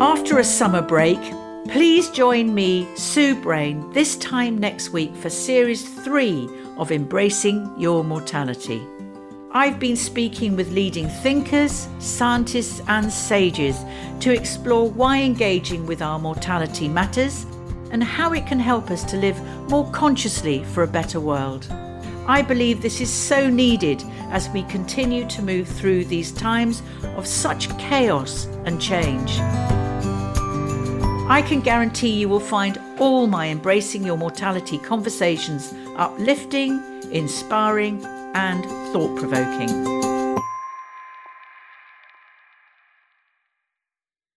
after a summer break, please join me, Sue Brayne, this time next week for series three of Embracing Your Mortality. I've been speaking with leading thinkers, scientists, and sages to explore why engaging with our mortality matters and how it can help us to live more consciously for a better world. I believe this is so needed as we continue to move through these times of such chaos and change. I can guarantee you will find all my Embracing Your Mortality conversations uplifting, inspiring, and thought provoking.